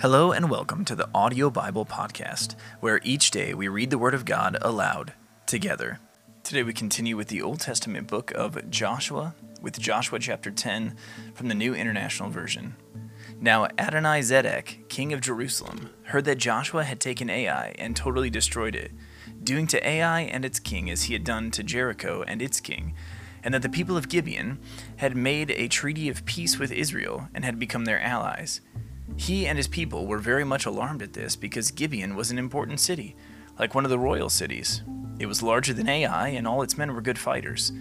Hello and welcome to the Audio Bible Podcast, where each day we read the Word of God aloud together. Today we continue with the Old Testament book of Joshua, with Joshua chapter 10 from the New International Version. Now Adoni-Zedek, king of Jerusalem, heard that Joshua had taken Ai and totally destroyed it, doing to Ai and its king as he had done to Jericho and its king, and that the people of Gibeon had made a treaty of peace with Israel and had become their allies. He and his people were very much alarmed at this because Gibeon was an important city, like one of the royal cities. It was larger than Ai, and all its men were good fighters.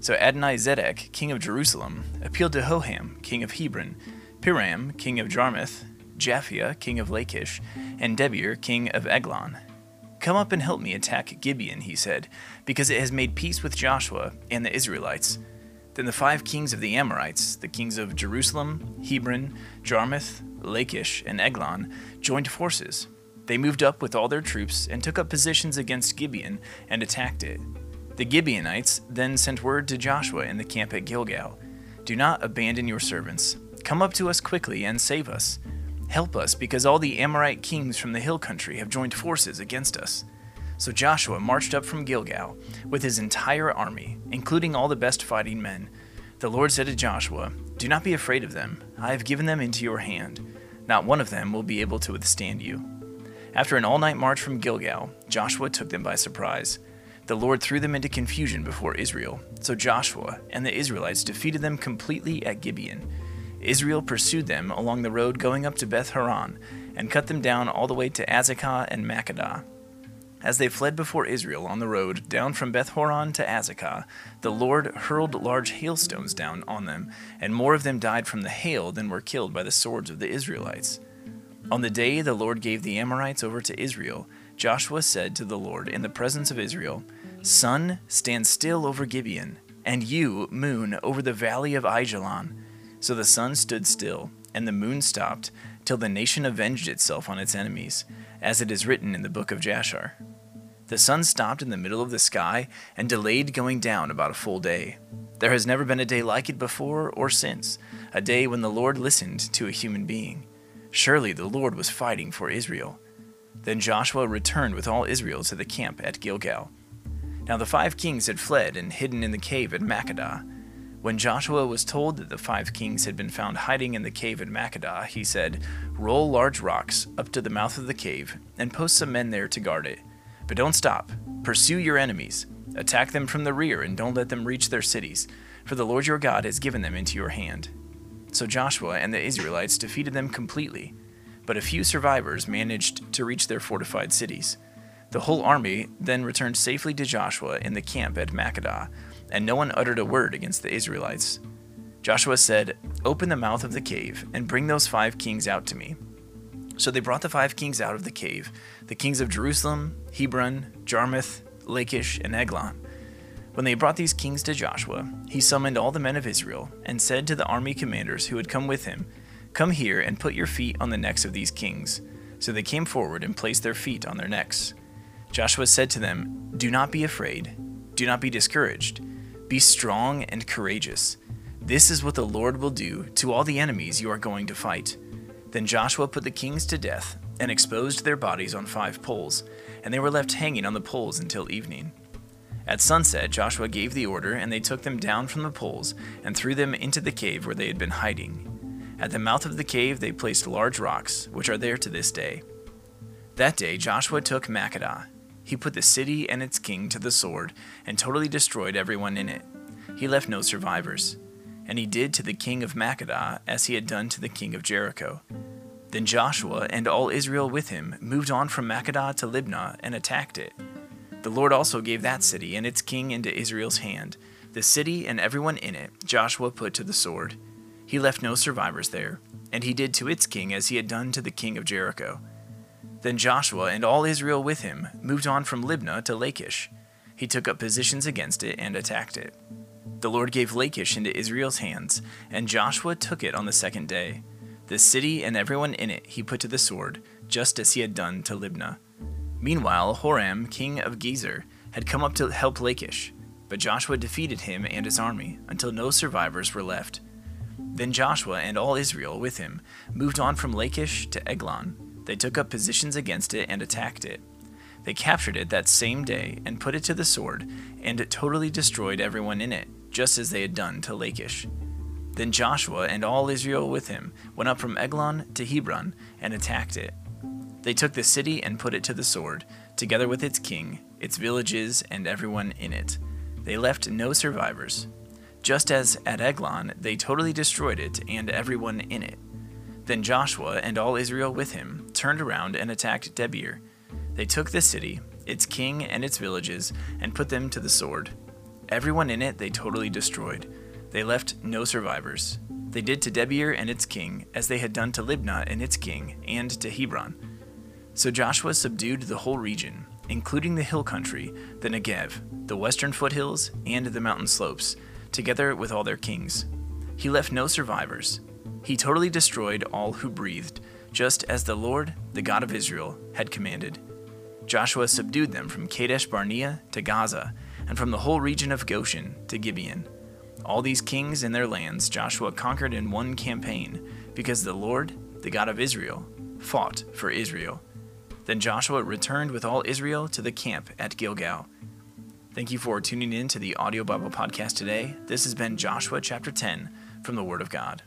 So Adoni-Zedek, king of Jerusalem, appealed to Hoham, king of Hebron, Piram, king of Jarmuth, Japhia, king of Lachish, and Debir, king of Eglon. Come up and help me attack Gibeon, he said, because it has made peace with Joshua and the Israelites. Then the five kings of the Amorites, the kings of Jerusalem, Hebron, Jarmuth, Lachish, and Eglon, joined forces. They moved up with all their troops and took up positions against Gibeon and attacked it. The Gibeonites then sent word to Joshua in the camp at Gilgal Do not abandon your servants. Come up to us quickly and save us. Help us, because all the Amorite kings from the hill country have joined forces against us. So Joshua marched up from Gilgal with his entire army, including all the best fighting men. The Lord said to Joshua, Do not be afraid of them. I have given them into your hand. Not one of them will be able to withstand you. After an all night march from Gilgal, Joshua took them by surprise. The Lord threw them into confusion before Israel. So Joshua and the Israelites defeated them completely at Gibeon. Israel pursued them along the road going up to Beth Horon and cut them down all the way to Azekah and Makkedah. As they fled before Israel on the road down from Beth Horon to Azekah, the Lord hurled large hailstones down on them, and more of them died from the hail than were killed by the swords of the Israelites. On the day the Lord gave the Amorites over to Israel, Joshua said to the Lord in the presence of Israel, Sun, stand still over Gibeon, and you, moon, over the valley of Aijalon. So the sun stood still, and the moon stopped, till the nation avenged itself on its enemies, as it is written in the book of Jasher. The sun stopped in the middle of the sky and delayed going down about a full day. There has never been a day like it before or since, a day when the Lord listened to a human being. Surely the Lord was fighting for Israel. Then Joshua returned with all Israel to the camp at Gilgal. Now the five kings had fled and hidden in the cave at Makkedah. When Joshua was told that the five kings had been found hiding in the cave at Makkedah, he said, Roll large rocks up to the mouth of the cave and post some men there to guard it. But don't stop. Pursue your enemies. Attack them from the rear and don't let them reach their cities, for the Lord your God has given them into your hand. So Joshua and the Israelites defeated them completely, but a few survivors managed to reach their fortified cities. The whole army then returned safely to Joshua in the camp at Makkedah, and no one uttered a word against the Israelites. Joshua said, Open the mouth of the cave and bring those five kings out to me. So they brought the five kings out of the cave the kings of Jerusalem, Hebron, Jarmuth, Lachish, and Eglon. When they brought these kings to Joshua, he summoned all the men of Israel and said to the army commanders who had come with him, Come here and put your feet on the necks of these kings. So they came forward and placed their feet on their necks. Joshua said to them, Do not be afraid, do not be discouraged. Be strong and courageous. This is what the Lord will do to all the enemies you are going to fight. Then Joshua put the kings to death and exposed their bodies on five poles, and they were left hanging on the poles until evening. At sunset, Joshua gave the order, and they took them down from the poles and threw them into the cave where they had been hiding. At the mouth of the cave, they placed large rocks, which are there to this day. That day, Joshua took Makkedah. He put the city and its king to the sword and totally destroyed everyone in it. He left no survivors. And he did to the king of Makkedah as he had done to the king of Jericho. Then Joshua and all Israel with him moved on from Makkedah to Libnah and attacked it. The Lord also gave that city and its king into Israel's hand. The city and everyone in it Joshua put to the sword. He left no survivors there, and he did to its king as he had done to the king of Jericho. Then Joshua and all Israel with him moved on from Libnah to Lachish. He took up positions against it and attacked it. The Lord gave Lachish into Israel's hands, and Joshua took it on the second day. The city and everyone in it he put to the sword, just as he had done to Libnah. Meanwhile, Horam, king of Gezer, had come up to help Lachish, but Joshua defeated him and his army until no survivors were left. Then Joshua and all Israel with him moved on from Lachish to Eglon. They took up positions against it and attacked it. They captured it that same day and put it to the sword, and it totally destroyed everyone in it, just as they had done to Lachish. Then Joshua and all Israel with him went up from Eglon to Hebron and attacked it. They took the city and put it to the sword, together with its king, its villages, and everyone in it. They left no survivors. Just as at Eglon, they totally destroyed it and everyone in it. Then Joshua and all Israel with him turned around and attacked Debir. They took the city, its king, and its villages, and put them to the sword. Everyone in it they totally destroyed. They left no survivors. They did to Debir and its king as they had done to Libnah and its king, and to Hebron. So Joshua subdued the whole region, including the hill country, the Negev, the western foothills, and the mountain slopes, together with all their kings. He left no survivors. He totally destroyed all who breathed, just as the Lord, the God of Israel, had commanded. Joshua subdued them from Kadesh Barnea to Gaza, and from the whole region of Goshen to Gibeon. All these kings and their lands Joshua conquered in one campaign, because the Lord, the God of Israel, fought for Israel. Then Joshua returned with all Israel to the camp at Gilgal. Thank you for tuning in to the Audio Bible Podcast today. This has been Joshua chapter 10 from the Word of God.